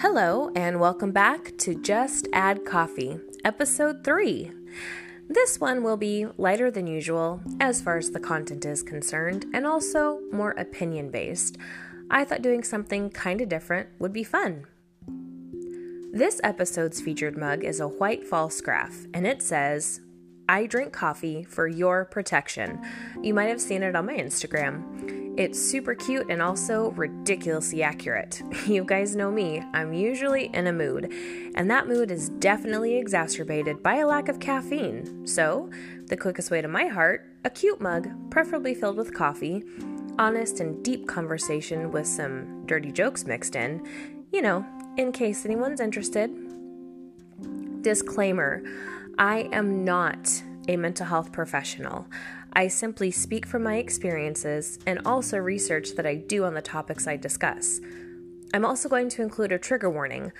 Hello, and welcome back to Just Add Coffee, Episode 3. This one will be lighter than usual as far as the content is concerned, and also more opinion based. I thought doing something kind of different would be fun. This episode's featured mug is a white false graph, and it says, I drink coffee for your protection. You might have seen it on my Instagram. It's super cute and also ridiculously accurate. You guys know me, I'm usually in a mood, and that mood is definitely exacerbated by a lack of caffeine. So, the quickest way to my heart, a cute mug, preferably filled with coffee, honest and deep conversation with some dirty jokes mixed in, you know, in case anyone's interested. Disclaimer I am not a mental health professional. I simply speak from my experiences and also research that I do on the topics I discuss. I'm also going to include a trigger warning.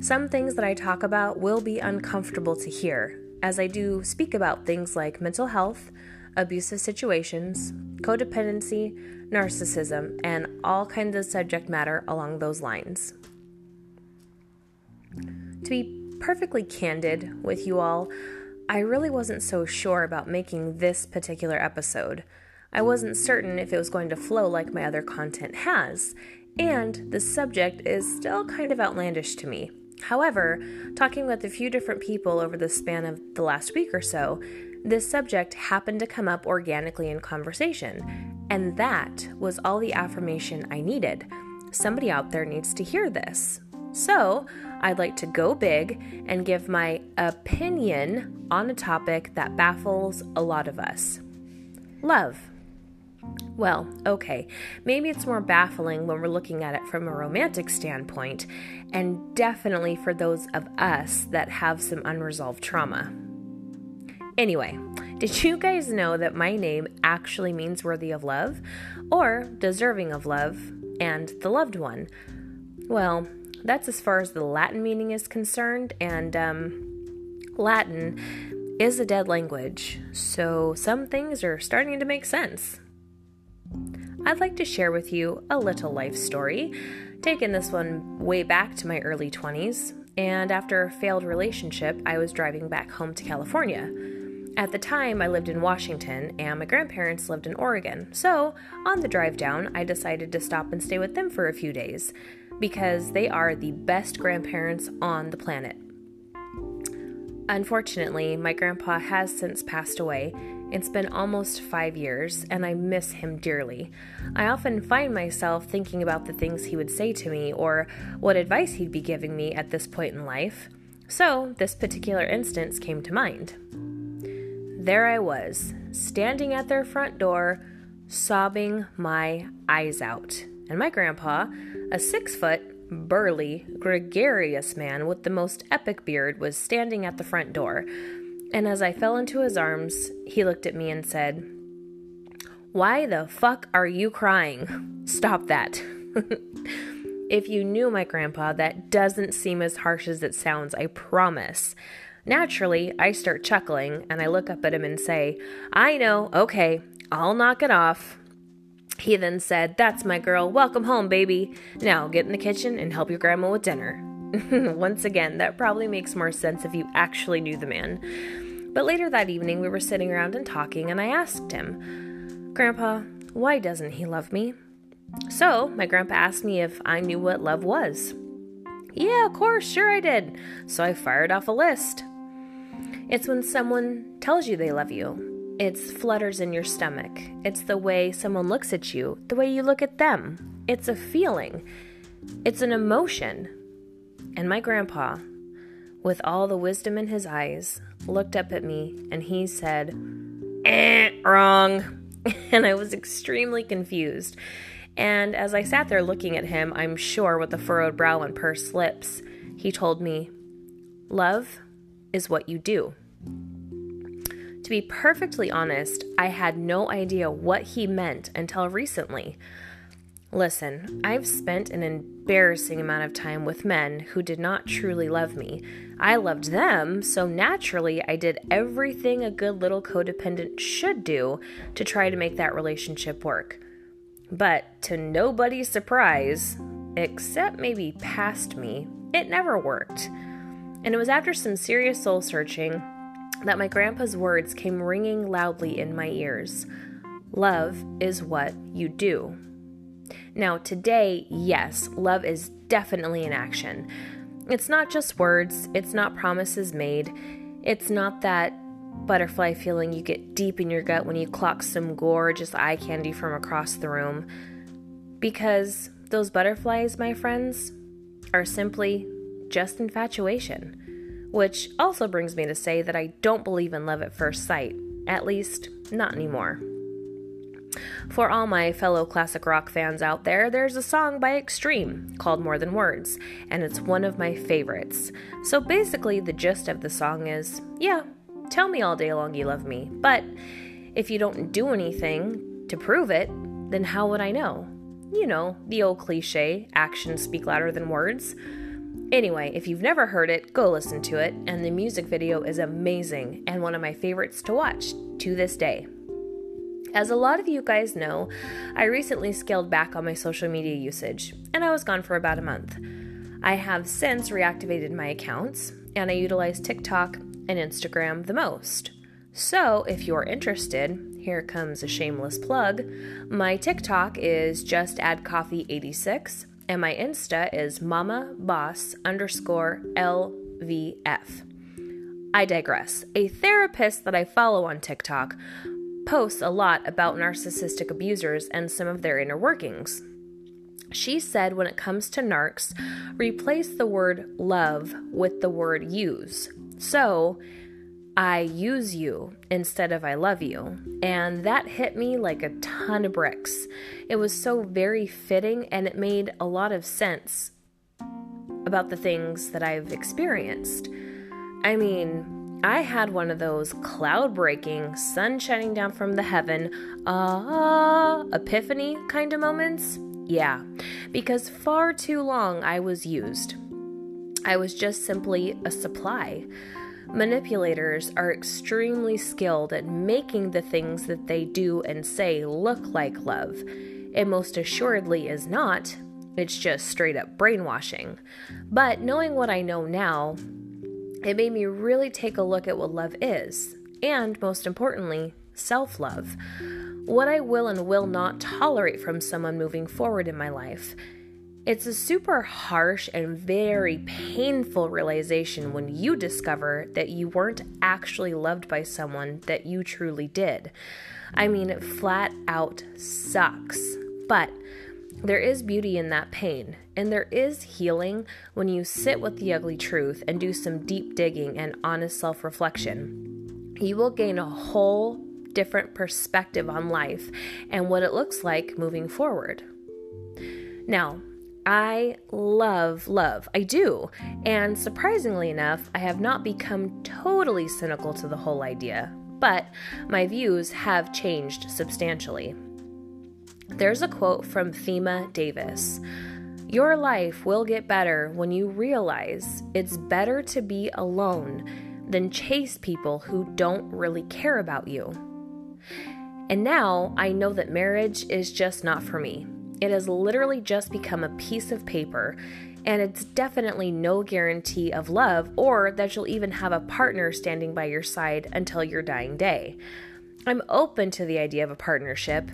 Some things that I talk about will be uncomfortable to hear, as I do speak about things like mental health, abusive situations, codependency, narcissism, and all kinds of subject matter along those lines. To be perfectly candid with you all, I really wasn't so sure about making this particular episode. I wasn't certain if it was going to flow like my other content has, and the subject is still kind of outlandish to me. However, talking with a few different people over the span of the last week or so, this subject happened to come up organically in conversation, and that was all the affirmation I needed. Somebody out there needs to hear this. So, I'd like to go big and give my opinion on a topic that baffles a lot of us love. Well, okay, maybe it's more baffling when we're looking at it from a romantic standpoint, and definitely for those of us that have some unresolved trauma. Anyway, did you guys know that my name actually means worthy of love, or deserving of love, and the loved one? Well, that's as far as the Latin meaning is concerned, and um, Latin is a dead language, so some things are starting to make sense. I'd like to share with you a little life story, taking this one way back to my early 20s, and after a failed relationship, I was driving back home to California. At the time, I lived in Washington and my grandparents lived in Oregon, so on the drive down, I decided to stop and stay with them for a few days because they are the best grandparents on the planet. Unfortunately, my grandpa has since passed away. It's been almost five years, and I miss him dearly. I often find myself thinking about the things he would say to me or what advice he'd be giving me at this point in life. So, this particular instance came to mind. There I was, standing at their front door, sobbing my eyes out. And my grandpa, a six foot, burly, gregarious man with the most epic beard, was standing at the front door. And as I fell into his arms, he looked at me and said, Why the fuck are you crying? Stop that. if you knew my grandpa, that doesn't seem as harsh as it sounds, I promise. Naturally, I start chuckling and I look up at him and say, I know, okay, I'll knock it off. He then said, That's my girl. Welcome home, baby. Now get in the kitchen and help your grandma with dinner. Once again, that probably makes more sense if you actually knew the man. But later that evening, we were sitting around and talking, and I asked him, Grandpa, why doesn't he love me? So, my grandpa asked me if I knew what love was. Yeah, of course, sure I did. So I fired off a list. It's when someone tells you they love you, it's flutters in your stomach. It's the way someone looks at you, the way you look at them. It's a feeling, it's an emotion. And my grandpa, with all the wisdom in his eyes, looked up at me and he said, eh, wrong. And I was extremely confused. And as I sat there looking at him, I'm sure with a furrowed brow and pursed lips, he told me, Love is what you do. To be perfectly honest, I had no idea what he meant until recently. Listen, I've spent an embarrassing amount of time with men who did not truly love me. I loved them, so naturally I did everything a good little codependent should do to try to make that relationship work. But to nobody's surprise, except maybe past me, it never worked. And it was after some serious soul searching that my grandpa's words came ringing loudly in my ears Love is what you do. Now, today, yes, love is definitely an action. It's not just words, it's not promises made, it's not that butterfly feeling you get deep in your gut when you clock some gorgeous eye candy from across the room. Because those butterflies, my friends, are simply just infatuation. Which also brings me to say that I don't believe in love at first sight, at least, not anymore. For all my fellow classic rock fans out there, there's a song by Extreme called More Than Words, and it's one of my favorites. So basically, the gist of the song is yeah, tell me all day long you love me, but if you don't do anything to prove it, then how would I know? You know, the old cliche actions speak louder than words. Anyway, if you've never heard it, go listen to it, and the music video is amazing and one of my favorites to watch to this day. As a lot of you guys know, I recently scaled back on my social media usage, and I was gone for about a month. I have since reactivated my accounts, and I utilize TikTok and Instagram the most. So, if you're interested, here comes a shameless plug. My TikTok is just add coffee 86, and my Insta is mama boss underscore LVF. I digress. A therapist that I follow on TikTok posts a lot about narcissistic abusers and some of their inner workings. She said when it comes to narcs, replace the word love with the word use. So, I use you instead of I love you. And that hit me like a ton of bricks. It was so very fitting and it made a lot of sense about the things that I've experienced. I mean, I had one of those cloud breaking, sun shining down from the heaven, ah, uh, epiphany kind of moments. Yeah, because far too long I was used. I was just simply a supply. Manipulators are extremely skilled at making the things that they do and say look like love. It most assuredly is not, it's just straight up brainwashing. But knowing what I know now, it made me really take a look at what love is, and most importantly, self love. What I will and will not tolerate from someone moving forward in my life. It's a super harsh and very painful realization when you discover that you weren't actually loved by someone that you truly did. I mean, it flat out sucks. But there is beauty in that pain, and there is healing when you sit with the ugly truth and do some deep digging and honest self reflection. You will gain a whole different perspective on life and what it looks like moving forward. Now, I love love. I do. And surprisingly enough, I have not become totally cynical to the whole idea, but my views have changed substantially. There's a quote from Thema Davis Your life will get better when you realize it's better to be alone than chase people who don't really care about you. And now I know that marriage is just not for me. It has literally just become a piece of paper, and it's definitely no guarantee of love or that you'll even have a partner standing by your side until your dying day. I'm open to the idea of a partnership,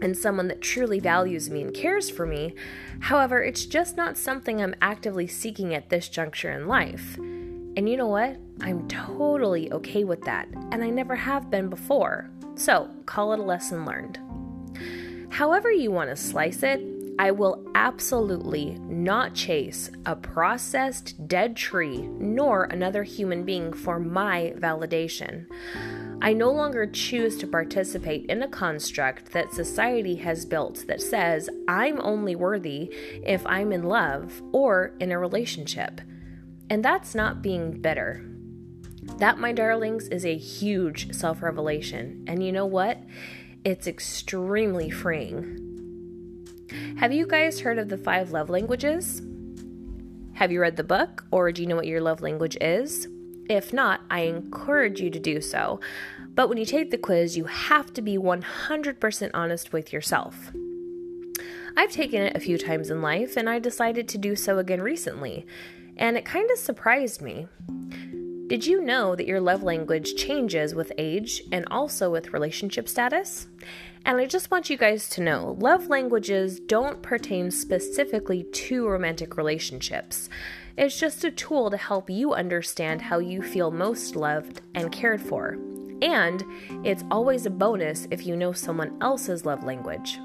and someone that truly values me and cares for me. However, it's just not something I'm actively seeking at this juncture in life. And you know what? I'm totally okay with that, and I never have been before. So, call it a lesson learned. However, you want to slice it, I will absolutely not chase a processed dead tree nor another human being for my validation. I no longer choose to participate in a construct that society has built that says I'm only worthy if I'm in love or in a relationship. And that's not being bitter. That, my darlings, is a huge self revelation. And you know what? It's extremely freeing. Have you guys heard of the five love languages? Have you read the book, or do you know what your love language is? If not, I encourage you to do so. But when you take the quiz, you have to be 100% honest with yourself. I've taken it a few times in life, and I decided to do so again recently. and it kind of surprised me. Did you know that your love language changes with age and also with relationship status? And I just want you guys to know love languages don't pertain specifically to romantic relationships. It's just a tool to help you understand how you feel most loved and cared for. And it's always a bonus if you know someone else's love language.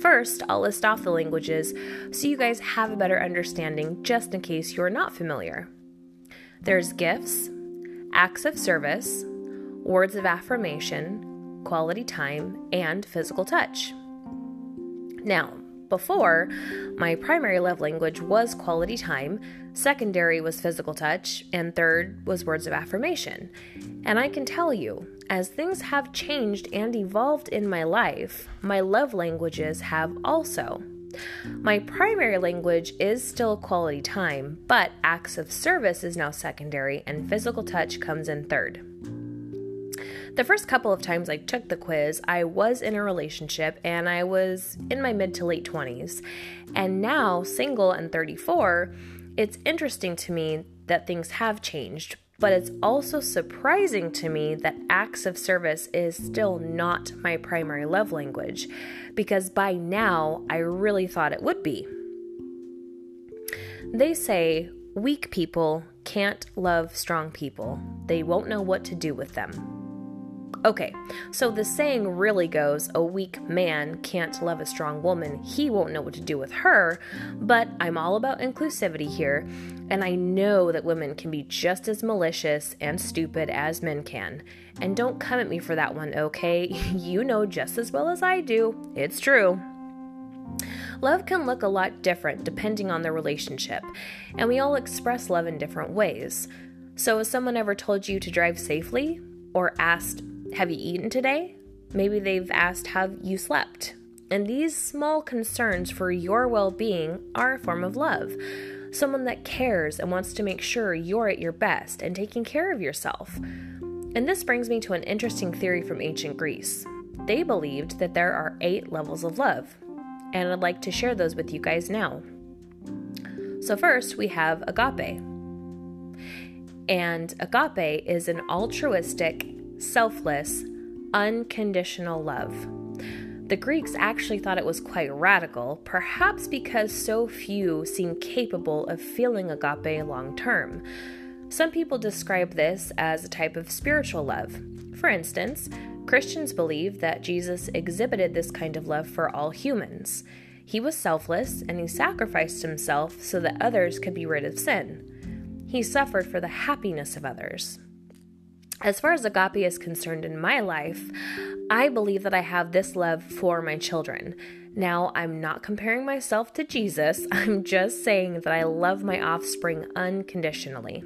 First, I'll list off the languages so you guys have a better understanding just in case you're not familiar. There's gifts, acts of service, words of affirmation, quality time, and physical touch. Now, before, my primary love language was quality time, secondary was physical touch, and third was words of affirmation. And I can tell you, as things have changed and evolved in my life, my love languages have also. My primary language is still quality time, but acts of service is now secondary, and physical touch comes in third. The first couple of times I took the quiz, I was in a relationship and I was in my mid to late 20s. And now, single and 34, it's interesting to me that things have changed, but it's also surprising to me that acts of service is still not my primary love language because by now I really thought it would be. They say weak people can't love strong people, they won't know what to do with them. Okay, so the saying really goes a weak man can't love a strong woman, he won't know what to do with her, but I'm all about inclusivity here, and I know that women can be just as malicious and stupid as men can. And don't come at me for that one, okay? You know just as well as I do, it's true. Love can look a lot different depending on the relationship, and we all express love in different ways. So, has someone ever told you to drive safely? Or asked, have you eaten today? Maybe they've asked, Have you slept? And these small concerns for your well being are a form of love. Someone that cares and wants to make sure you're at your best and taking care of yourself. And this brings me to an interesting theory from ancient Greece. They believed that there are eight levels of love, and I'd like to share those with you guys now. So, first, we have agape. And agape is an altruistic, selfless, unconditional love. The Greeks actually thought it was quite radical, perhaps because so few seem capable of feeling agape long term. Some people describe this as a type of spiritual love. For instance, Christians believe that Jesus exhibited this kind of love for all humans. He was selfless and he sacrificed himself so that others could be rid of sin. He suffered for the happiness of others. As far as agape is concerned in my life, I believe that I have this love for my children. Now, I'm not comparing myself to Jesus, I'm just saying that I love my offspring unconditionally.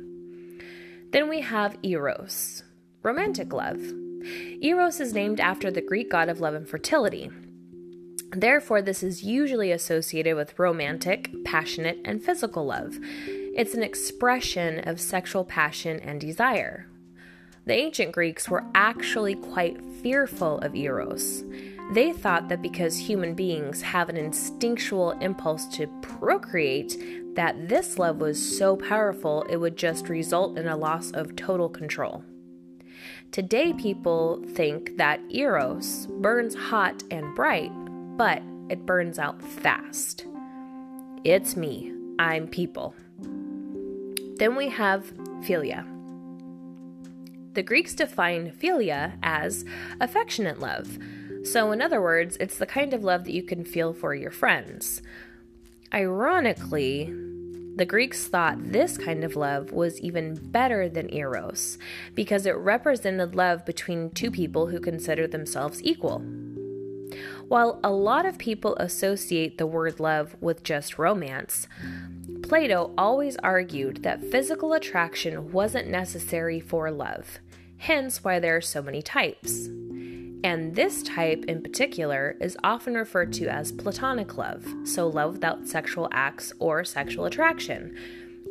Then we have Eros, romantic love. Eros is named after the Greek god of love and fertility. Therefore, this is usually associated with romantic, passionate, and physical love. It's an expression of sexual passion and desire. The ancient Greeks were actually quite fearful of Eros. They thought that because human beings have an instinctual impulse to procreate, that this love was so powerful it would just result in a loss of total control. Today, people think that Eros burns hot and bright, but it burns out fast. It's me, I'm people. Then we have philia. The Greeks defined philia as affectionate love. So, in other words, it's the kind of love that you can feel for your friends. Ironically, the Greeks thought this kind of love was even better than Eros because it represented love between two people who consider themselves equal. While a lot of people associate the word love with just romance, Plato always argued that physical attraction wasn't necessary for love, hence, why there are so many types. And this type in particular is often referred to as platonic love, so love without sexual acts or sexual attraction.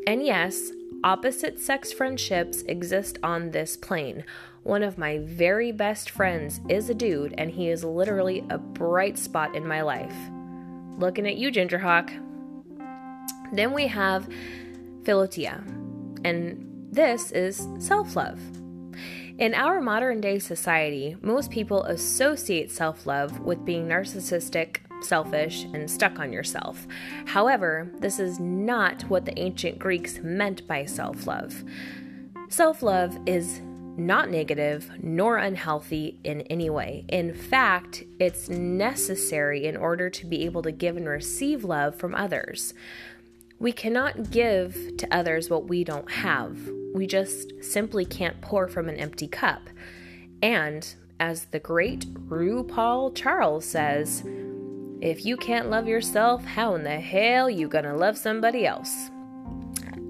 And yes, opposite sex friendships exist on this plane. One of my very best friends is a dude, and he is literally a bright spot in my life. Looking at you, Gingerhawk. Then we have Philautia, and this is self love. In our modern day society, most people associate self love with being narcissistic, selfish, and stuck on yourself. However, this is not what the ancient Greeks meant by self love. Self love is not negative nor unhealthy in any way. In fact, it's necessary in order to be able to give and receive love from others. We cannot give to others what we don't have. We just simply can't pour from an empty cup. And as the great RuPaul Charles says, if you can't love yourself, how in the hell you gonna love somebody else?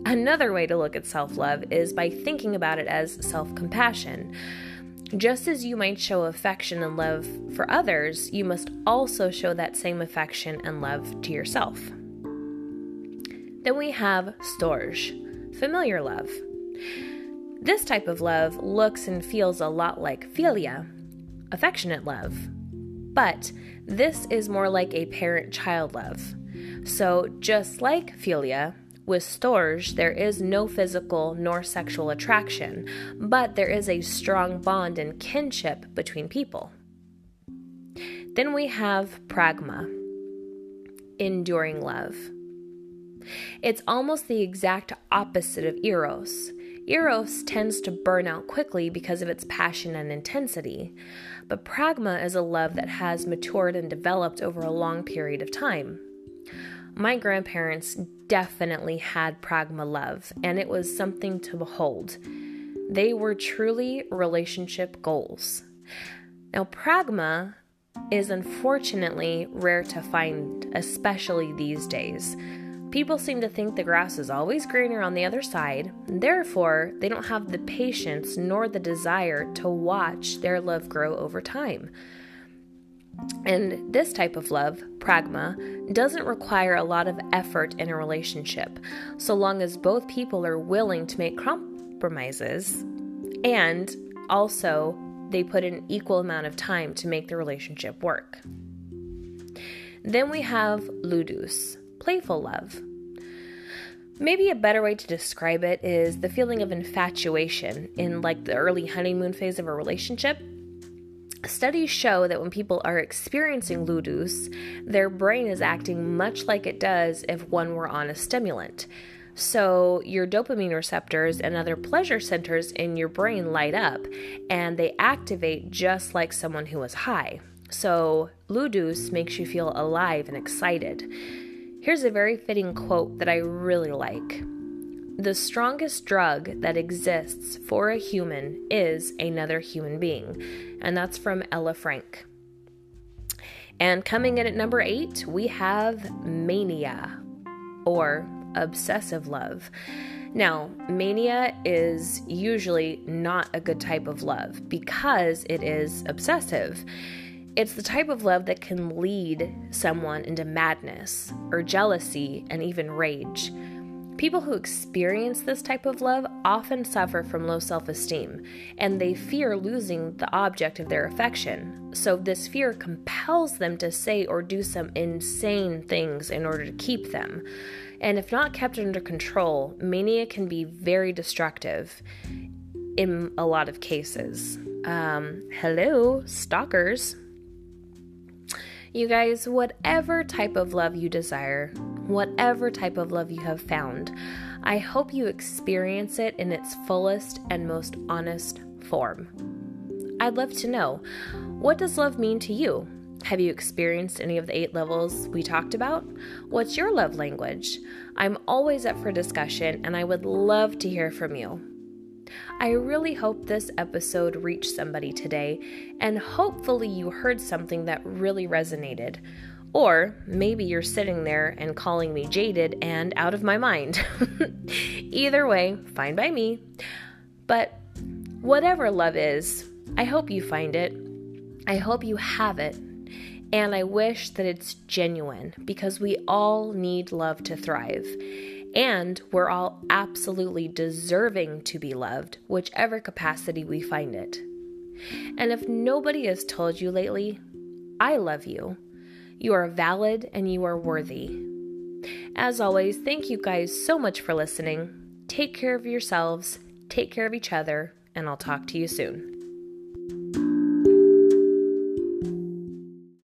Another way to look at self love is by thinking about it as self compassion. Just as you might show affection and love for others, you must also show that same affection and love to yourself. Then we have storge, familiar love. This type of love looks and feels a lot like philia, affectionate love. But this is more like a parent child love. So, just like philia, with storge, there is no physical nor sexual attraction, but there is a strong bond and kinship between people. Then we have pragma, enduring love. It's almost the exact opposite of eros. Eros tends to burn out quickly because of its passion and intensity, but pragma is a love that has matured and developed over a long period of time. My grandparents definitely had pragma love, and it was something to behold. They were truly relationship goals. Now, pragma is unfortunately rare to find, especially these days. People seem to think the grass is always greener on the other side, therefore, they don't have the patience nor the desire to watch their love grow over time. And this type of love, pragma, doesn't require a lot of effort in a relationship, so long as both people are willing to make compromises and also they put an equal amount of time to make the relationship work. Then we have ludus, playful love. Maybe a better way to describe it is the feeling of infatuation in like the early honeymoon phase of a relationship Studies show that when people are experiencing ludus, their brain is acting much like it does if one were on a stimulant. So, your dopamine receptors and other pleasure centers in your brain light up and they activate just like someone who is high. So, ludus makes you feel alive and excited. Here's a very fitting quote that I really like the strongest drug that exists for a human is another human being, and that's from Ella Frank. And coming in at number eight, we have mania or obsessive love. Now, mania is usually not a good type of love because it is obsessive. It's the type of love that can lead someone into madness or jealousy and even rage. People who experience this type of love often suffer from low self esteem, and they fear losing the object of their affection. So, this fear compels them to say or do some insane things in order to keep them. And if not kept under control, mania can be very destructive in a lot of cases. Um, hello, stalkers. You guys, whatever type of love you desire, whatever type of love you have found, I hope you experience it in its fullest and most honest form. I'd love to know what does love mean to you? Have you experienced any of the eight levels we talked about? What's your love language? I'm always up for discussion and I would love to hear from you. I really hope this episode reached somebody today, and hopefully, you heard something that really resonated. Or maybe you're sitting there and calling me jaded and out of my mind. Either way, fine by me. But whatever love is, I hope you find it. I hope you have it. And I wish that it's genuine because we all need love to thrive. And we're all absolutely deserving to be loved, whichever capacity we find it. And if nobody has told you lately, I love you, you are valid and you are worthy. As always, thank you guys so much for listening. Take care of yourselves, take care of each other, and I'll talk to you soon.